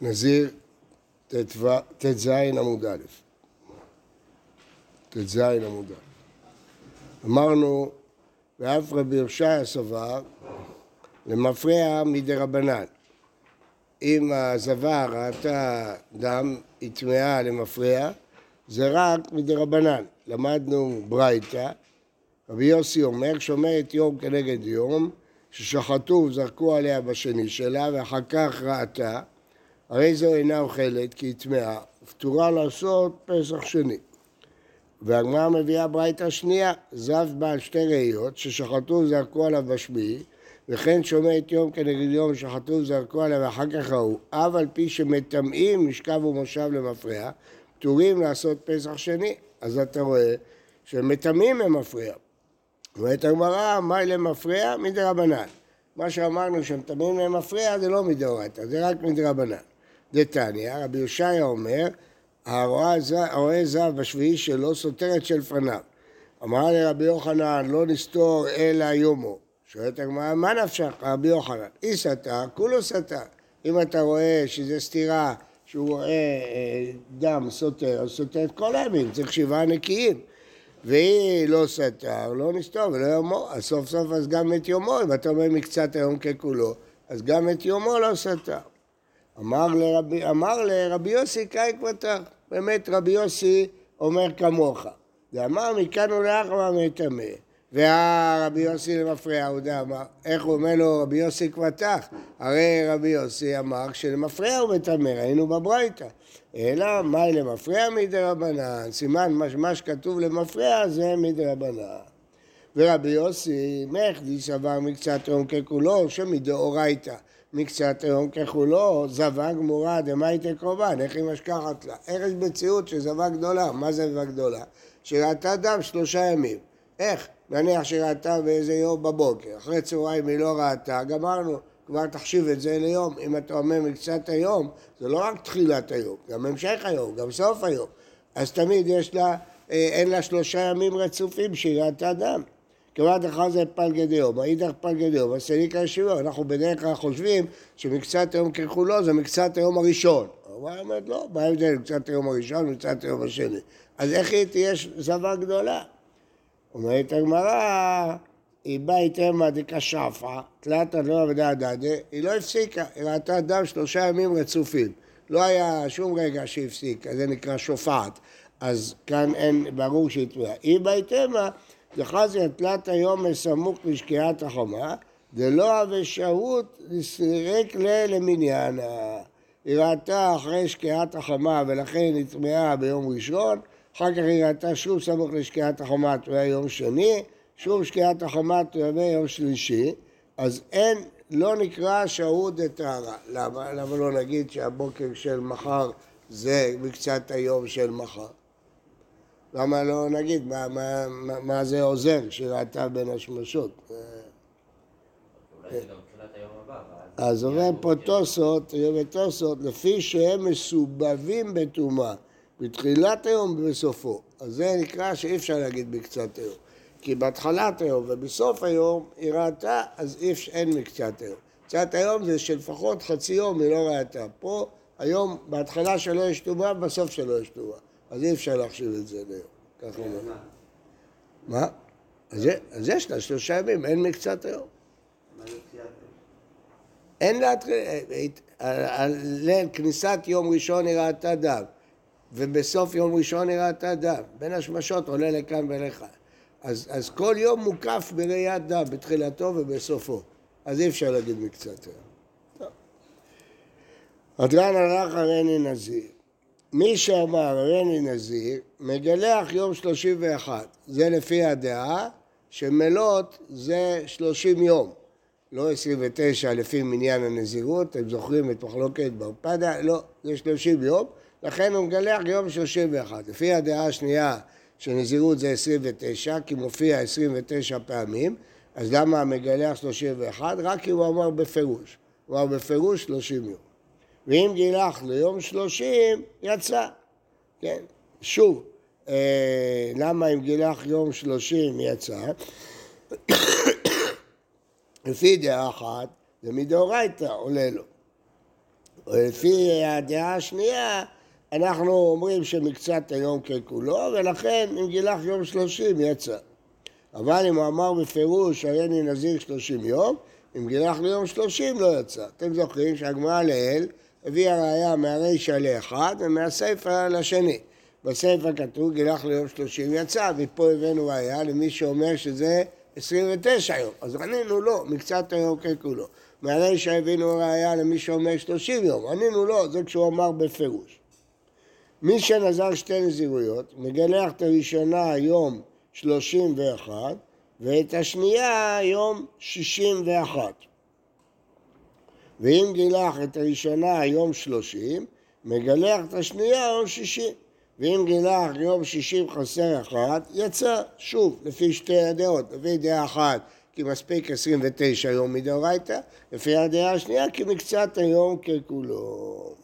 נזיר ט"ז עמוד א', ט"ז עמוד א'. אמרנו, ואף רבי יושע סבר למפרע מדי רבנן. אם הזבה ראתה דם, היא טמאה למפרע, זה רק מדי רבנן. למדנו ברייתא, רבי יוסי אומר, שומרת יום כנגד יום, ששחטו וזרקו עליה בשני שלה, ואחר כך ראתה, הרי זו אינה אוכלת כי היא טמאה, ופטורה לעשות פסח שני. והגמרא מביאה ברייתא שנייה, זב בעל שתי ראיות, ששחטו וזרקו עליו בשביעי, וכן שומעת יום כנגד יום שחטו וזרקו עליו ואחר כך ראו, אף על פי שמטמאים משכב ומושב למפרע, פטורים לעשות פסח שני. אז אתה רואה שמטמאים למפרע. אומרת הגמרא, מה למפרע? מדרבנן. מה שאמרנו שמטמאים למפרע זה לא מדאורייתא, זה רק מדרבנן. דתניא, רבי יושעיה אומר, הרואה זב בשביעי שלו סותר את שלפניו. אמר לרבי יוחנן, לא נסתור אלא יומו. שואלת הגמרא, מה נפשך, רבי יוחנן? אי סתר, כולו סתר. אם אתה רואה שזה סתירה, שהוא רואה אה, דם סותר, אז סותר את כל הימים, צריך שבעה נקיים. והיא לא סתר, לא נסתור ולא יומו, אז סוף סוף אז גם את יומו, אם אתה אומר מקצת היום ככולו, אז גם את יומו לא סתר. אמר לרבי, אמר לרבי יוסי קאי פתח, באמת רבי יוסי אומר כמוך. ואמר מכאן ולאחר מטמא. והרבי יוסי למפרע, הוא יודע מה, איך הוא אומר לו רבי יוסי כבתך? הרי רבי יוסי אמר שלמפרע הוא מטמא, ראינו בברייתא. אלא מאי למפרע מדי רבנן, סימן מה שכתוב למפרע זה מדי רבנן. ורבי יוסי, מחדי סבר מקצת יום ככולו, שמדאורייתא. מקצת היום ככולו, זבה גמורה דמייטה קורבן, איך היא משכחת לה? איך יש מציאות של זבה גדולה? מה זה זבה גדולה? שראתה דם שלושה ימים. איך? נניח שראתה באיזה יום בבוקר, אחרי צהריים היא לא ראתה, גמרנו, כבר תחשיב את זה ליום. אם אתה אומר מקצת היום, זה לא רק תחילת היום, גם המשך היום, גם סוף היום. אז תמיד יש לה, אה, אין לה שלושה ימים רצופים שהיא ראתה דם. כמעט אחד זה פלגי דיו, מאידך פלגי דיו, וסליקה ישיבו, אנחנו בדרך כלל חושבים שמקצת היום ככולו זה מקצת היום הראשון. הוא אומר, לא, מה ההבדל מקצת היום הראשון ומקצת היום השני? אז איך היא תהיה זבה גדולה? אומרת הגמרא, היא באה איתמה דקשפה, תלת לא עבדה דדה, היא לא הפסיקה, היא ראתה דם שלושה ימים רצופים. לא היה שום רגע שהפסיק, זה נקרא שופעת. אז כאן אין, ברור שהיא תביעה. היא באה איתמה דחזי תלת היום מסמוך לשקיעת החומה, דלא אבי שהות לסרק לה למניינה. היא ראתה אחרי שקיעת החומה ולכן היא טמאה ביום ראשון, אחר כך היא ראתה שוב סמוך לשקיעת החומה טמאה יום שני, שוב שקיעת החומה טמאה יום שלישי, אז אין, לא נקרא שהות דטהרה. למה? למה לא נגיד שהבוקר של מחר זה מקצת היום של מחר? למה לא נגיד מה, מה, מה, מה זה עוזר שראתה בין השמשות? אז אומר פה תוסות, תוסות, לפי שהם מסובבים בטומאה, בתחילת היום ובסופו. אז זה נקרא שאי אפשר להגיד בקצת היום. כי בהתחלת היום ובסוף היום היא ראתה, אז אי אפשר, אין מקצת היום. קצת היום זה שלפחות חצי יום היא לא ראתה. פה, היום, בהתחלה שלו יש טומאה, בסוף שלו יש טומאה. אז אי אפשר להחשיב את זה ליום, ככה אומר. מה? אז יש לה שלושה ימים, אין מקצת היום. אין לה... על ליל כניסת יום ראשון היא ראתה דם, ובסוף יום ראשון היא ראתה דם. בין השמשות עולה לכאן ולכאן. אז, אז כל יום מוקף בראיית דם, בתחילתו ובסופו. אז אי אפשר להגיד מקצת היום. אדרן הלך הריני נזיר. מי שאמר הריני נזיר, מגלח יום שלושים ואחת. זה לפי הדעה שמלות זה שלושים יום. לא עשרים ותשע לפי מניין הנזירות, אתם זוכרים את מחלוקת ברפדה? לא, זה שלושים יום, לכן הוא מגלח יום שלושים ואחת. לפי הדעה השנייה שנזירות זה עשרים ותשע, כי מופיע עשרים ותשע פעמים, אז למה מגלח שלושים ואחת? רק כי הוא אמר בפירוש. הוא אמר בפירוש שלושים יום. ואם גילח ליום שלושים, יצא. כן, שוב, אה, למה אם גילח יום שלושים יצא? לפי דעה אחת, זה מדאורייתא עולה לו. לפי הדעה השנייה, אנחנו אומרים שמקצת היום ככולו, ולכן אם גילח יום שלושים יצא. אבל אם הוא אמר בפירוש, הריני נזיר שלושים יום, אם גילח ליום שלושים לא יצא. אתם זוכרים שהגמרא לעיל הביאה ראייה מהרישא לאחד ומהסיפא לשני. בסיפא כתוב גילח ליום שלושים יצא, ופה הבאנו ראייה למי שאומר שזה עשרים ותשע יום. אז ענינו לא, מקצת היום ככולו. מהרישא הבינו ראייה למי שאומר שלושים יום. ענינו לא, זה כשהוא אמר בפירוש. מי שנזר שתי נזירויות, מגלח את הראשונה יום שלושים ואחת, ואת השנייה יום שישים ואחת. ואם גילח את הראשונה יום שלושים, מגלח את השנייה יום שישים. ואם גילח יום שישים חסר אחת, יצא, שוב, לפי שתי הדעות. לפי דעה אחת, כי מספיק 29 יום מדאורייתא, לפי הדעה השנייה, כי מקצת היום ככולו.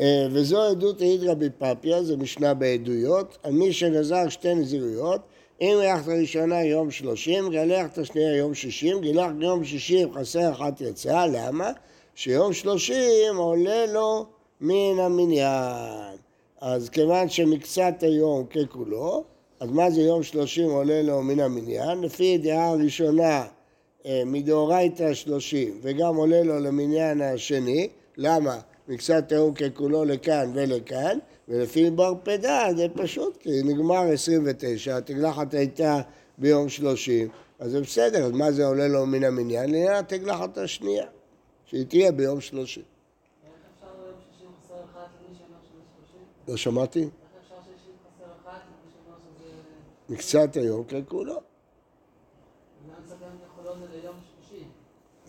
אה, וזו עדות העיד רבי פפיה, זו משנה בעדויות, על מי שנזר שתי נזירויות, אם גילח את הראשונה יום שלושים, גילח את השנייה יום שישים, גילח יום שישים חסר אחת יצאה, למה? שיום שלושים עולה לו מן המניין. אז כיוון שמקצת היום ככולו, אז מה זה יום שלושים עולה לו מן המניין? לפי ידיעה הראשונה אה, מדאורייתא שלושים וגם עולה לו למניין השני, למה? מקצת היום ככולו לכאן ולכאן, ולפי בר פדה זה פשוט, כי נגמר 29, התגלחת הייתה ביום 30, אז זה בסדר, אז מה זה עולה לו מן המניין? לעניין התגלחת השנייה, שהיא תהיה ביום 30. לא שמעתי? מקצת היום ככולו.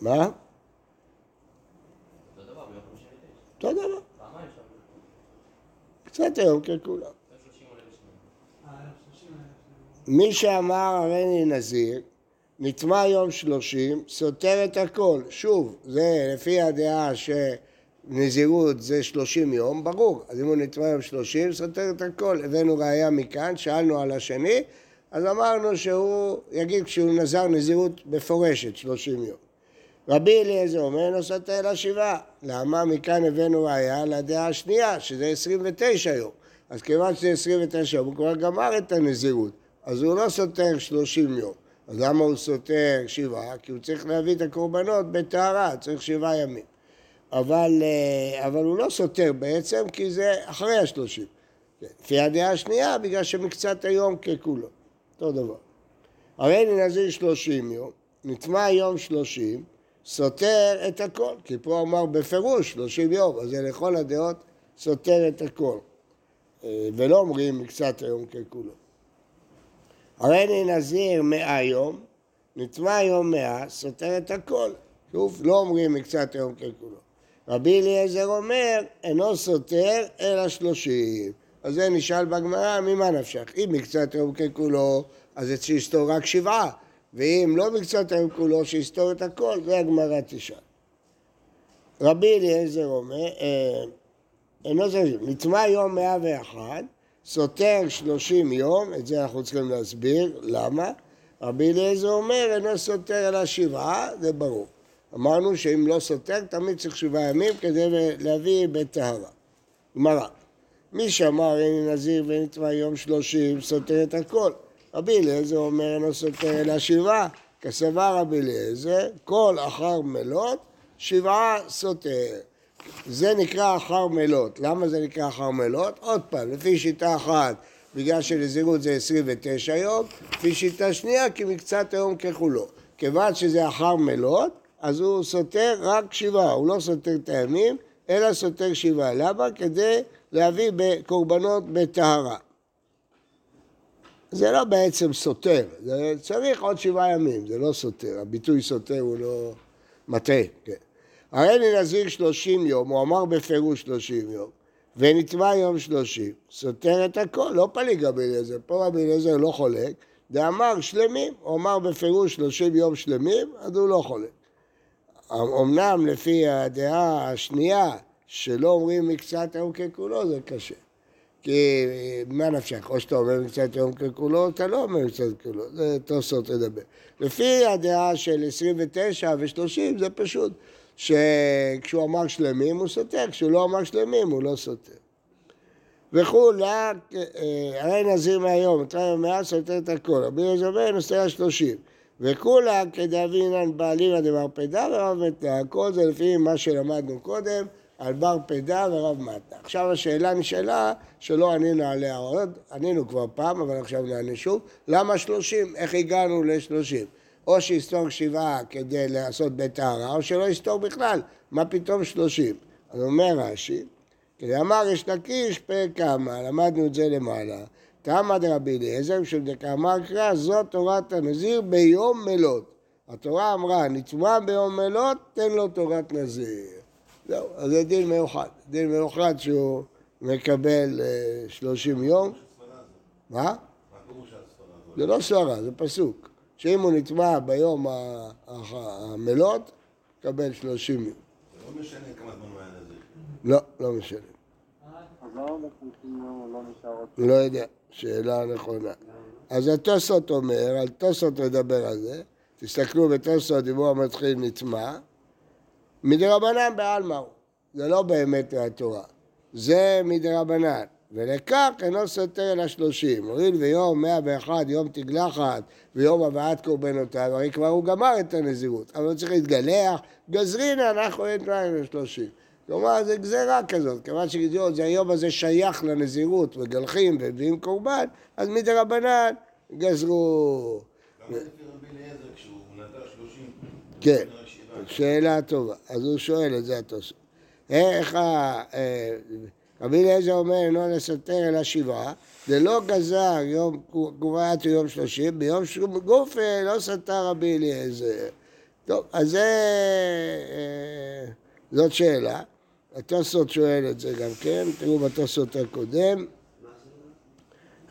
מה? אותו דבר. קצת היום ככולם. מי שאמר הריני נזיר, נטמע יום שלושים, סותר את הכל. שוב, זה לפי הדעה שנזירות זה שלושים יום, ברור. אז אם הוא נטמע יום שלושים, סותר את הכל. הבאנו ראייה מכאן, שאלנו על השני, אז אמרנו שהוא יגיד כשהוא נזר נזירות מפורשת שלושים יום. רבי אליעזר אומר אינו סותר אלא שבעה. למה? מכאן הבאנו ראייה לדעה השנייה, שזה 29 יום. אז כיוון שזה 29 יום, הוא כבר גמר את הנזירות. אז הוא לא סותר 30 יום. אז למה הוא סותר שבעה? כי הוא צריך להביא את הקורבנות בטהרה, צריך שבעה ימים. אבל, אה, אבל הוא לא סותר בעצם, כי זה אחרי השלושים. לפי הדעה השנייה, בגלל שמקצת היום ככולו. אותו דבר. הרי ננזיר שלושים יום, נטמע יום שלושים, סותר את הכל, כי פה אמר בפירוש 30 יום, אז זה לכל הדעות סותר את הכל. אה, ולא אומרים מקצת היום ככולו. הרי אני נזיר מאה יום, נטמע יום מאה, סותר את הכל. שוב, לא אומרים מקצת היום ככולו. רבי אליעזר אומר, אינו סותר אלא שלושים. אז זה נשאל בגמרא, ממה נפשך? אם מקצת יום ככולו, אז אצלי יסתור רק שבעה. ואם לא מקצת היום כולו, שיסתור את הכל, זה הגמרא תשאל. רבי אליעזר אומר, אינו זריז, נטמע יום מאה ואחד, סותר שלושים יום, את זה אנחנו צריכים להסביר, למה? רבי אליעזר אומר, אינו סותר אלא שבעה, זה ברור. אמרנו שאם לא סותר, תמיד צריך שבעה ימים כדי להביא בטהרה. גמרא, מי שאמר אין נזיר ונטמע יום שלושים, סותר את הכל. רבי אליעזר אומר אינו סותר אלא שבעה, כסבר רבי אליעזר, כל אחר מלות, שבעה סותר. זה נקרא אחר מלות. למה זה נקרא אחר מלות? עוד פעם, לפי שיטה אחת, בגלל שנזירות זה 29 יום, לפי שיטה שנייה, כי מקצת היום ככולו. כיוון שזה אחר מלות, אז הוא סותר רק שבעה, הוא לא סותר את הימים, אלא סותר שבעה. למה? כדי להביא בקורבנות בטהרה. זה לא בעצם סותר, זה צריך עוד שבעה ימים, זה לא סותר, הביטוי סותר הוא לא מטעה, כן. הרי אני נזיר שלושים יום, הוא אמר בפירוש שלושים יום, ונתבע יום שלושים, סותר את הכל, לא פליג רבי אליעזר, פה רבי אליעזר לא חולק, ואמר שלמים, הוא אמר בפירוש שלושים יום שלמים, אז הוא לא חולק. אמנם לפי הדעה השנייה, שלא אומרים מקצת היום ככולו, זה קשה. כי מה נפשך, או שאתה אומר מקצת יום ככולו, אתה לא אומר מקצת ככולו, זה תוספות לדבר. לפי הדעה של 29 ו-30 זה פשוט, שכשהוא אמר שלמים הוא סותר, כשהוא לא אמר שלמים הוא לא סותר. וכולה, הרי נזיר מהיום, נותרה במאה סותר את הכל, רבי יזובר נוסע שלושים. וכולה כדאבינן בעלילה דבר פדה ורב מתה, כל זה לפי מה שלמדנו קודם על בר פדה ורב מתה. עכשיו השאלה נשאלה שלא ענינו עליה עוד, ענינו כבר פעם אבל עכשיו נענה שוב, למה שלושים? איך הגענו לשלושים? או שיסתור שבעה כדי לעשות בית טהרה או שלא יסתור בכלל, מה פתאום שלושים? אז אומר רש"י כי אמר יש לקיש פרק כמה, למדנו את זה למעלה. תמא דרבי אליעזר, משום דקאמר קרא, זאת תורת הנזיר ביום מלות. התורה אמרה, נטמע ביום מלות, תן לו תורת נזיר. זהו, אז זה דין מיוחד. דין מיוחד שהוא מקבל אה, שלושים יום. מה? זה לא סברה, זה פסוק. שאם הוא נטמע ביום המלות, יקבל שלושים יום. זה לא משנה כמה זמן הוא היה נזיר. לא, לא משנה. לא יודע, שאלה נכונה. אז התוספות אומר, על תוספות לדבר על זה, תסתכלו בתוספות דיבור המתחיל נטמע, מדרבנן בעלמא הוא, זה לא באמת מהתורה, זה מדרבנן, ולכך אינו סותר אלא שלושים, הואיל ויום מאה ואחד, יום תגלחת ויום הבאת קורבנותיו, הרי כבר הוא גמר את הנזירות, אבל הוא צריך להתגלח, גזרינה אנחנו אין תנאי לשלושים. כלומר, זה גזירה כזאת, כיוון שגידיון זה היום הזה שייך לנזירות, מגלחים ומביאים קורבן, אז מדי רבנן גזרו. למה לפי רבי אליעזר כשהוא נטע שלושים? כן, שאלה טובה. אז הוא שואל את זה התוספות. איך ה... אה, רבי אליעזר אומר, אינו לסתר אלא שבעה, זה לא גזר יום קובעת יום שלושים, ביום שום גוף לא סתר רבי אליעזר. טוב, אז זה... אה, זאת שאלה. התוספות שואל את זה גם כן, תראו בתוספות הקודם.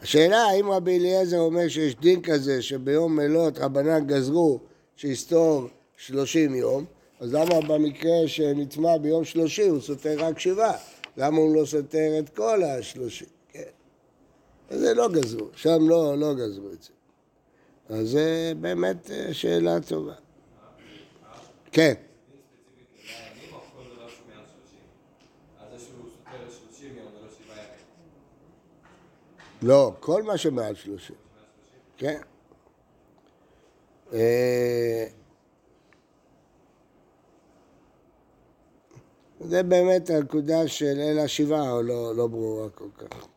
השאלה האם רבי אליעזר אומר שיש דין כזה שביום מלות רבנן גזרו שיסתור שלושים יום, אז למה במקרה שנטמע ביום שלושים הוא סותר רק שבעה? למה הוא לא סותר את כל השלושים? כן. זה לא גזרו, שם לא, לא גזרו את זה. אז זה באמת אה, שאלה טובה. כן. לא, כל מה שמעל שלושים. כן. זה באמת הנקודה של ליל השבעה, לא, לא ברורה כל כך.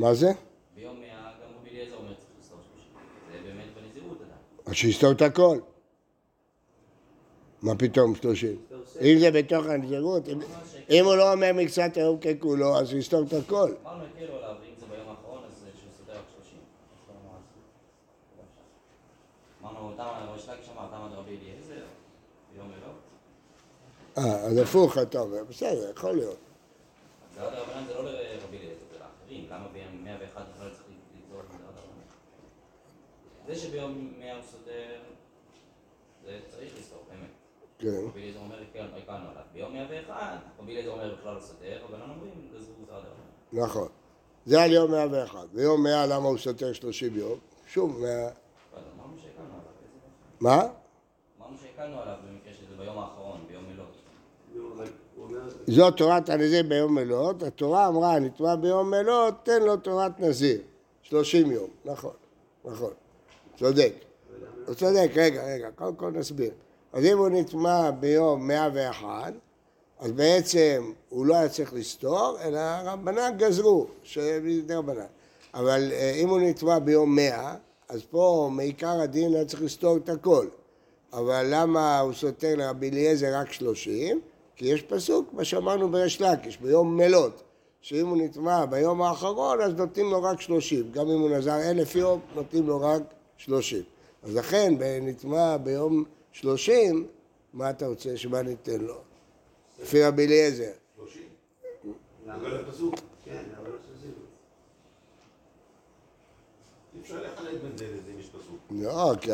מה זה? ביום גם רבי אליעזר אומר צריך לסתור שלושים. זה באמת בנזירות עדיין. אז שיסתור את הכל. מה פתאום שלושים? אם זה בתוך הנזירות, אם- הוא לא אומר מקצת היום ככולו, אז שיסתור את הכל. אמרנו הקלו עליו, אם זה ביום האחרון אז שהוא סותר רק שלושים. אמרנו, תם ראש רבי אליעזר, ביום אלו. אה, אז הפוך אתה אומר, בסדר, יכול להיות. זה עוד רבנן זה לא לרבי אליעזר, זה לאחרים. למה ביום מאה ואחד בכלל צריך לגזור את זה עוד רבנן? זה שביום מאה הוא סותר, זה צריך לסתור, באמת. כן. רבי אליעזר אומר, כן, הקלנו עליו. ביום מאה ואחד, רבי אליעזר אומר בכלל לא סותר, רבנן אומרים, גזרו עוד רבנן. נכון. זה על יום 101. ויום 100 למה הוא סותר 30 יום? שוב, 100... לא, אמרנו שהקלנו עליו. מה? אמרנו שהקלנו עליו במקרה שזה ביום האחרון, ביום מלות. זאת תורת הנזיר ביום מלות, התורה אמרה, נטמע ביום מלות, תן לו תורת נזיר. 30 יום, נכון, נכון. צודק. הוא צודק, רגע, רגע, קודם כל נסביר. אז אם הוא נטמע ביום 101, אז בעצם הוא לא היה צריך לסתור, אלא הרבנן גזרו, שזה רבנן. אבל אה, אם הוא נטמע ביום 100, אז פה מעיקר הדין היה צריך לסתור את הכל. אבל למה הוא סותר לרבי אליעזר רק 30? כי יש פסוק, מה שאמרנו בריש לקיש, ביום מלות, שאם הוא נטמע ביום האחרון, אז נותנים לו רק 30. גם אם הוא נזר אלף יום, נותנים לו רק 30. אז לכן, נטמע ביום 30, מה אתה רוצה, שמה ניתן לו? לפי רבי אליעזר. אבל לא. לא, כי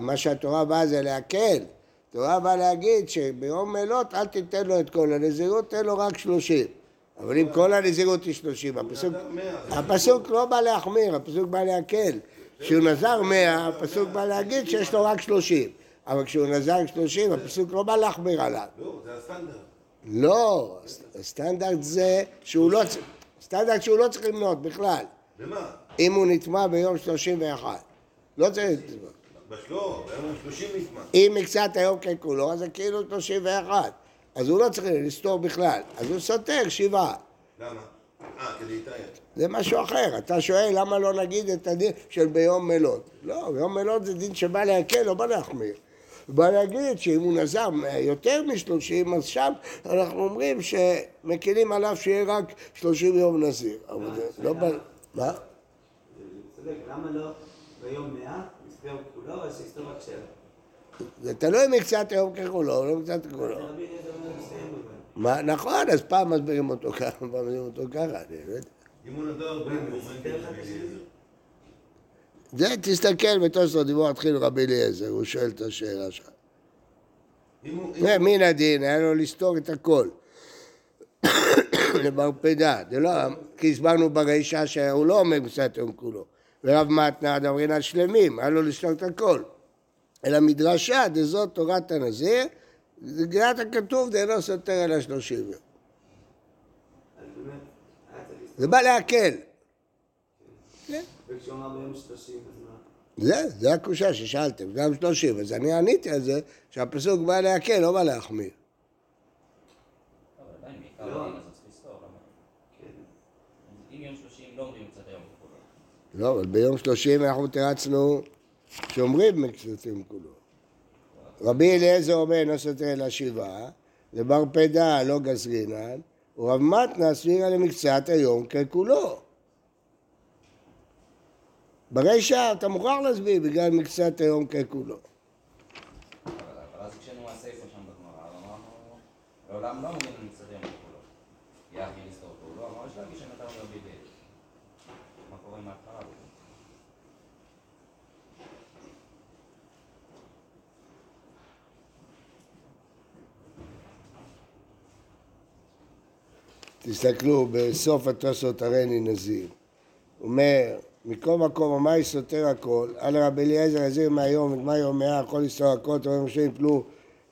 מה שהתורה באה זה להקל. התורה באה להגיד שביום מלות אל תיתן לו את כל הנזירות, תן לו רק שלושים. אבל אם כל הנזירות היא שלושים. הפסוק לא בא להחמיר, הפסוק בא להקל. כשהוא נזר מאה, הפסוק בא להגיד שיש לו רק שלושים. אבל כשהוא נזר שלושים, הפסוק לא בא להחמיר עליו. לא, זה הסטנדרט. לא, הסטנדרט זה שהוא לא, צ- סטנדרט שהוא לא צריך למנות בכלל. במה? אם הוא נטמע ביום 31. לא צריך לטמוע. בשלו, ביום השלושים נטמע. אם מקצת היום ככולו, אז זה כאילו 31. אז הוא לא צריך לסתור בכלל. אז הוא סותר שבעה. למה? אה. זה משהו אחר. אתה שואל למה לא נגיד את הדין של ביום מלות. לא, ביום מלות זה דין שבא להקל, לא בא להחמיר. הוא בא להגיד שאם הוא נזר יותר משלושים, אז שם אנחנו אומרים שמקילים עליו שיהיה רק שלושים יום נזיר. אבל זה לא בא... מה? צודק, למה לא ביום מאה, מספר כולו, אבל שיסתור רק שבע? זה תלוי מקצת היום ככולו, או לא מקצת ככולו. מה, נכון, אז פעם מסבירים אותו ככה, פעם מסבירים אותו ככה, אני לא יודע. אם הוא אליעזר. זה תסתכל בתוספות דיבור התחיל רבי אליעזר, הוא שואל את השאלה שלך. מן הדין, היה לו לסתור את הכל. לבר פדה, זה לא, כי הסברנו ברישה שהוא לא אומר קצת יום כולו. ורב מתנה דברין על שלמים, היה לו לסתור את הכל. אלא מדרשה, דזאת תורת הנזיר, גריעת הכתוב דאינו סותר אלא שלושים יום. זה בא להקל. מה? זה, זה הקושה ששאלתם, גם שלושים. אז אני עניתי על זה שהפסוק בא להקל, לא בא להחמיר. לא. כן. לא. לא, אבל ביום שלושים אנחנו תרצנו שאומרים מקצתים כולו. רבי אליעזר אומר לא סותר אלא שבעה, ובר פדה לא גזרינן, ורב מתנה סבירה למקצת היום ככולו. ברישא אתה מוכרח להסביר בגלל מקצת היום ככולו. אבל אז כשנו הסיפה שם בגמרא, אז אמרנו, לעולם לא אומרים מקצת היום וכולו. יחי לסתור כולו, אמר יש להגיש שנתן רבי אליעזר. מה קורה עם ההתחלה? בזה? תסתכלו בסוף התוספות הריני נזיר. הוא אומר, מכל מקום המאי סותר הכל, על רבי אליעזר יזיר מהיום מאי יום מאה, יכול לסתור הכל, תורה משה יפלו,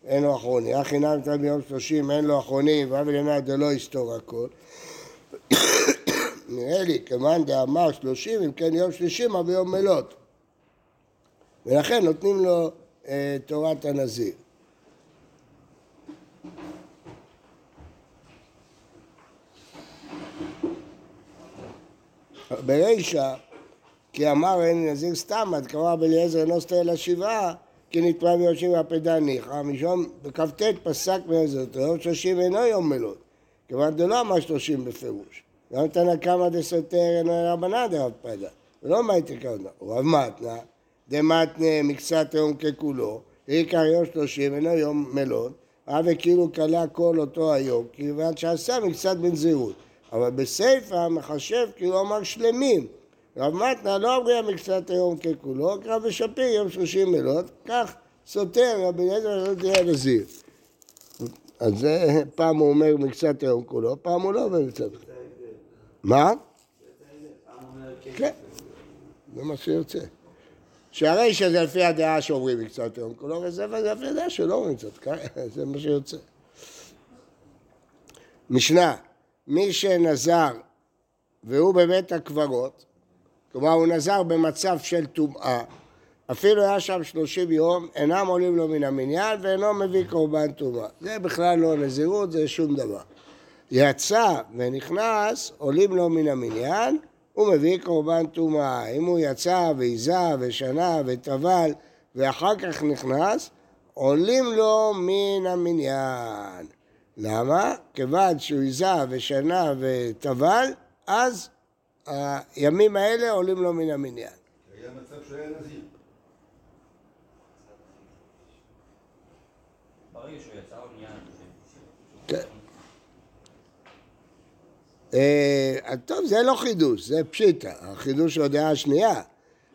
אין לו אחרונים. אך חינם נתן ביום שלושים, אין לו אחרונים, ואב אלימד דלא יסתור הכל. נראה לי, כמאן דאמר שלושים, אם כן יום שלישי מה ביום מלות. ולכן נותנים לו אה, תורת הנזיר. ברישא, כי אמר אין נזיר סתם, עד קרא רבי אליעזר אינו סותר אלא שבעה, כי נתפע ביום שבע פדה ניחא, משום בכ"ט פסק בנזיר, יום שלושים אינו יום מלות, כיוון דלא אמר שלושים בפירוש. גם תנא קמא דסותר אינו רבנן דרב פדה, ולא מה התקרנה, רב מתנה, דמתנה מקצת יום ככולו, עיקר יום שלושים אינו יום מלות, רב כאילו כלה כל אותו היום, כיוון שעשה מקצת בנזירות. אבל בסיפא מחשב כאילו אמר שלמים. רב מתנה לא אמרי המקצת היום ככולו, קרא ושפיר יום שלושים מלות, כך סותר רבי אליעזר לא תהיה נזיר. אז זה פעם הוא אומר מקצת היום כולו, פעם הוא לא אומר מקצת. מה? כן. כן. זה מה שיוצא. שהרי שזה לפי הדעה שאומרים מקצת יום כולו, וזה לפי הדעה שלא אומרים קצת, ככה, זה מה שיוצא. משנה, מי שנזר והוא בבית הקברות, כלומר הוא נזר במצב של טומאה, אפילו היה שם שלושים יום, אינם עולים לו מן המניין ואינו מביא קורבן טומאה. זה בכלל לא נזירות, זה שום דבר. יצא ונכנס, עולים לו מן המניין, הוא מביא קורבן טומאה. אם הוא יצא ועיזה ושנה וטבל ואחר כך נכנס, עולים לו מן המניין. למה? כיוון שהוא עיזה ושנה וטבל, אז הימים האלה עולים לו מן המניין. היה מצב שהוא היה נזיר. ברגע שהוא יצא, הוא נהיה... כן. אה, טוב, זה לא חידוש, זה פשיטה, החידוש הוא הדעה השנייה.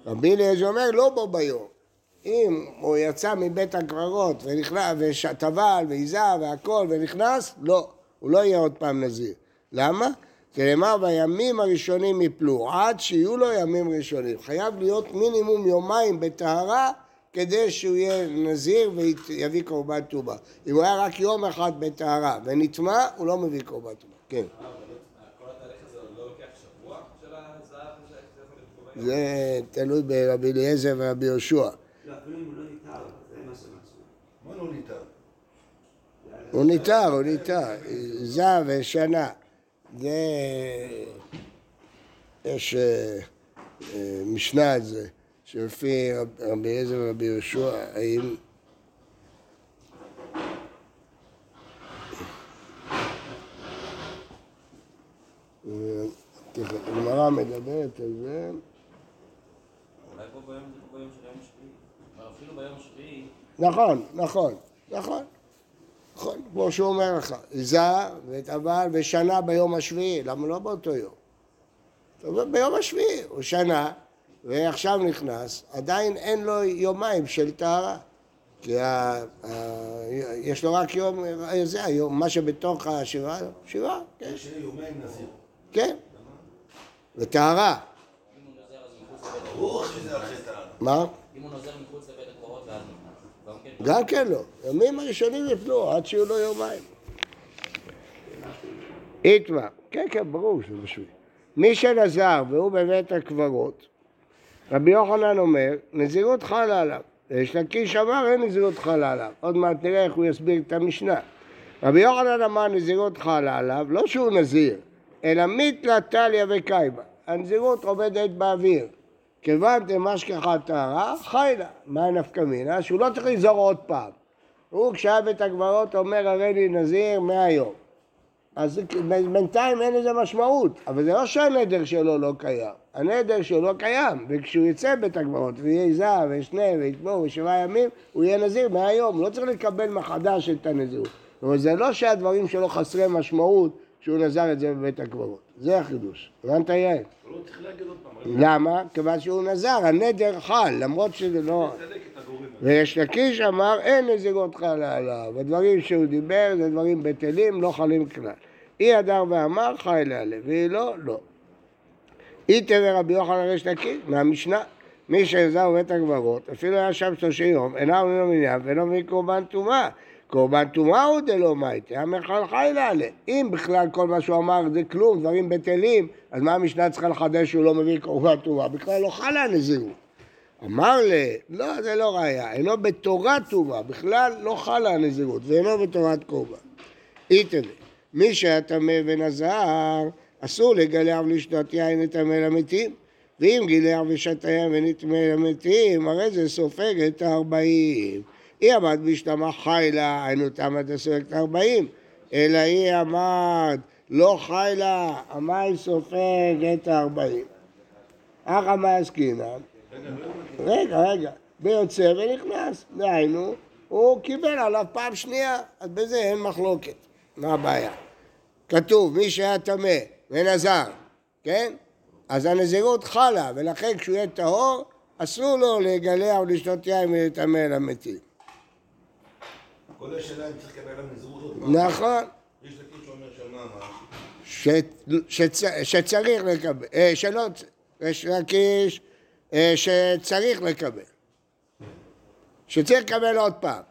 רבי אליעזר אומר לא בו ביום. אם הוא יצא מבית הקברות וטבל ועיזה והכל ונכנס, לא, הוא לא יהיה עוד פעם נזיר. למה? כי נאמר בימים הראשונים יפלו, עד שיהיו לו ימים ראשונים. חייב להיות מינימום יומיים בטהרה כדי שהוא יהיה נזיר ויביא קורבן טומאה. אם הוא היה רק יום אחד בטהרה ונטמע, הוא לא מביא קורבן טומאה. כן. לא? זה תלוי ברבי אליעזר ורבי יהושע. לא, אפילו אם הוא לא ניתר, זה מה שמצאו. מה לא ניתן? הוא ניתר, הוא ניתר. זב ושנה. זה... יש אה, אה, משנה על זה, שלפי רב- רבי אליעזר ורבי יהושע, האם... אה, הגמרא מדברת על זה. אולי פה ביום זה פה ביום של יום השביעי. אפילו ביום השביעי, נכון, נכון, נכון. נכון, כמו שהוא אומר לך, עיזה וטבל ושנה ביום השביעי, למה לא באותו יום? טוב, ביום השביעי, הוא שנה, ועכשיו נכנס, עדיין אין לו יומיים של טהרה. כי ה, ה, יש לו רק יום, זה היום, מה שבתוך השבעה, שבעה, כן, יש יומיים נזיר. כן. וטהרה, אם הוא נוזר אז מחוץ לבית טהרה. מה? אם הוא נוזר מחוץ לבית. גם כן. לא. ימים הראשונים יפלו עד שיהיו לו יומיים. איתמר, כן, כן, ברור שזה בשביל. מי שנזר והוא בבית הקברות, רבי יוחנן אומר, נזירות חלה עליו. יש לקיש אמר, אין נזירות חלה עליו. עוד מעט נראה איך הוא יסביר את המשנה. רבי יוחנן אמר נזירות חלה עליו, לא שהוא נזיר, אלא מתלה טליה וקיימה. הנזירות עומדת באוויר. כיוון דמשכחה טהרה, חי לה. מה הנפקא מינה? שהוא לא צריך לזור עוד פעם. הוא כשהיה בית הקברות אומר הרי לי נזיר מהיום. אז בינתיים אין לזה משמעות, אבל זה לא שהנדר שלו לא קיים. הנדר שלו לא קיים, וכשהוא יצא בית הקברות ויהיה זהב וישנה ויתבור ושבעה ימים, הוא יהיה נזיר מהיום, הוא לא צריך לקבל מחדש את הנזירות. זאת אומרת, זה לא שהדברים שלו חסרי משמעות כשהוא נזר את זה בבית הקברות. זה החידוש. הבנת יעל? הוא לא צריך להגיד עוד פעם. למה? כיוון שהוא נזר, הנדר חל, למרות שזה לא... ויש לקיש אמר אין נזירות חלה עליו, הדברים שהוא דיבר זה דברים בטלים, לא חלים כלל. אי הדר ואמר חי לעלה, והיא לא, לא. אי תביא רבי יוחנן ריש לקיש, מהמשנה. מי שנזר בבית הקברות, אפילו היה שם שלושים יום, אינו מביא לו מניין ואינו מביא קורבן טומאה. קורבן טומאה הוא דלא מייטה, המכל חי לעלה. אם בכלל כל מה שהוא אמר זה כלום, דברים בטלים, אז מה המשנה צריכה לחדש שהוא לא מביא קורבן טומאה? בכלל לא חלה הנזירות. אמר לי, לא, זה לא ראייה, אינו בתורת טומאה, בכלל לא חלה הנזירות, ואינו בתורת קורבן. איתנה, מי שהיה טמא ונזר, אסור לגלח ולשתות יין לטמא למתים, ואם גילח ושתה יין ונטמא למתים, הרי זה סופג את הארבעים. היא עמד בהשתמה חי לה, היינו תמת הסופג את הארבעים, אלא היא עמד לא חי לה, המים סופג את הארבעים. אחא מה עסקינן? רגע, רגע, ויוצא ונכנס, דהיינו, הוא קיבל עליו פעם שנייה, אז בזה אין מחלוקת. מה הבעיה? כתוב, מי שהיה טמא ונזר, כן? אז הנזירות חלה, ולכן כשהוא יהיה טהור, אסור לו לגלח ולשתות יין ולטמא למתים. כל השאלה אם צריך לקבל עליו פעם. נכון, יש לקיש שאומר שמה. שצ... שצריך לקבל, אה, שלא, יש לקיש אה, שצריך לקבל, שצריך לקבל עוד פעם.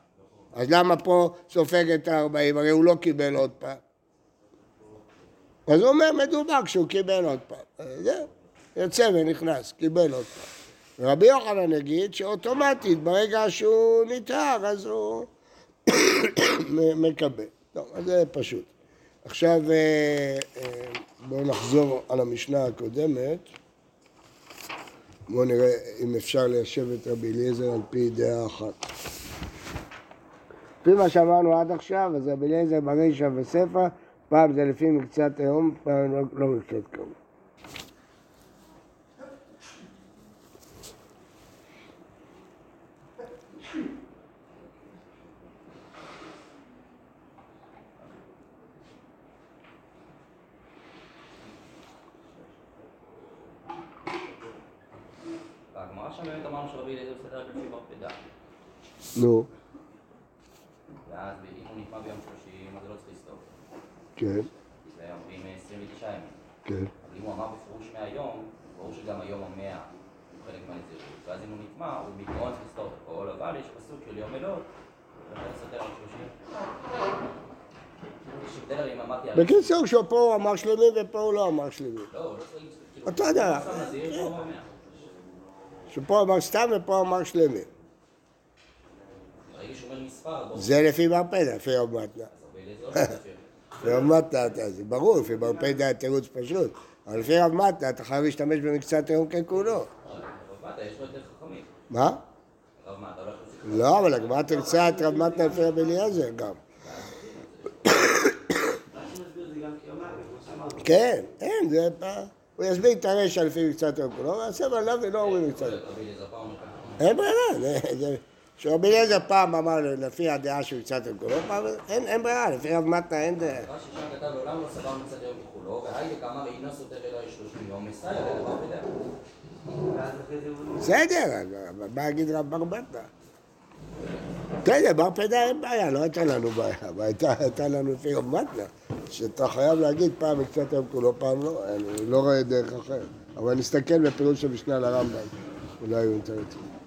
אז למה פה סופג את הארבעים? הרי הוא לא קיבל עוד פעם. אז הוא אומר, מדובר כשהוא קיבל עוד פעם. אה, זהו, יוצא ונכנס, קיבל עוד פעם. ורבי יוחנן יגיד שאוטומטית, ברגע שהוא נטהר, אז הוא מקבל. טוב, אז זה פשוט. עכשיו אה, אה, בואו נחזור על המשנה הקודמת. בואו נראה אם אפשר ליישב את רבי אליעזר על פי דעה אחת. לפי מה שאמרנו עד עכשיו, אז רבי אליעזר ברישא וספר, פעם זה לפי מקצת היום, פעם לא, לא מקצת כמות. מה שם אליעזר מסתדר רק לפי בר פדה. נו, ואז אם הוא נטמע ביום שלושים, אז זה לא צריך לסתור. כן, זה אומרים 29 ימים. כן. אבל אם הוא אמר בפירוש מהיום, ברור שגם היום המאה הוא חלק מהנזירות. ואז אם הוא נטמע, הוא בעיקרון צריך לסתור את הכל, אבל יש פסוק של יום אלות, בקיצור, שפה הוא אמר שלמים ופה הוא לא אמר שלמים. לא, הוא שפה אמר סתם ופה אמר שלמים. זה לפי בר פדה, לפי רב מתנה. רב מתנה, אתה- זה ברור, לפי בר פדה התירוץ פשוט. אבל לפי רב מתנה אתה חייב להשתמש במקצת היום ככולו. מה? לא אבל הגמרא תרצה את רב מתנה לפי רב אליעזר גם. רש"י מסביר את זה גם כיום מוות, כמו שאמרת. כן, אין, זה... הוא יסביר את הרשע לפי מקצת היום כולו, והסבל עליו ולא אומרים מקצת אליעזר פעם אומר ככה. אין ברירה, זה... שרבי אליעזר פעם אמר לפי הדעה של מקצת היום כולו, פעם אין ברירה, לפי רב מתנה אין דעה. רש"י שם כתב לעולם לא סבר מצד יום ככולו, והיידק אמר אינו סותר אלא שלושים יום, מסייע לדבר בדעה. בסדר, מה יגיד רב בר מתנה? בסדר, בר פדה אין בעיה, לא הייתה לנו בעיה, הייתה לנו לפי רב מתנה, שאתה חייב להגיד פעם מקצת היום כולו, פעם לא, אני לא רואה דרך אחרת. אבל נסתכל בפירוש המשנה לרמב"ם, אולי הוא יותר טוב.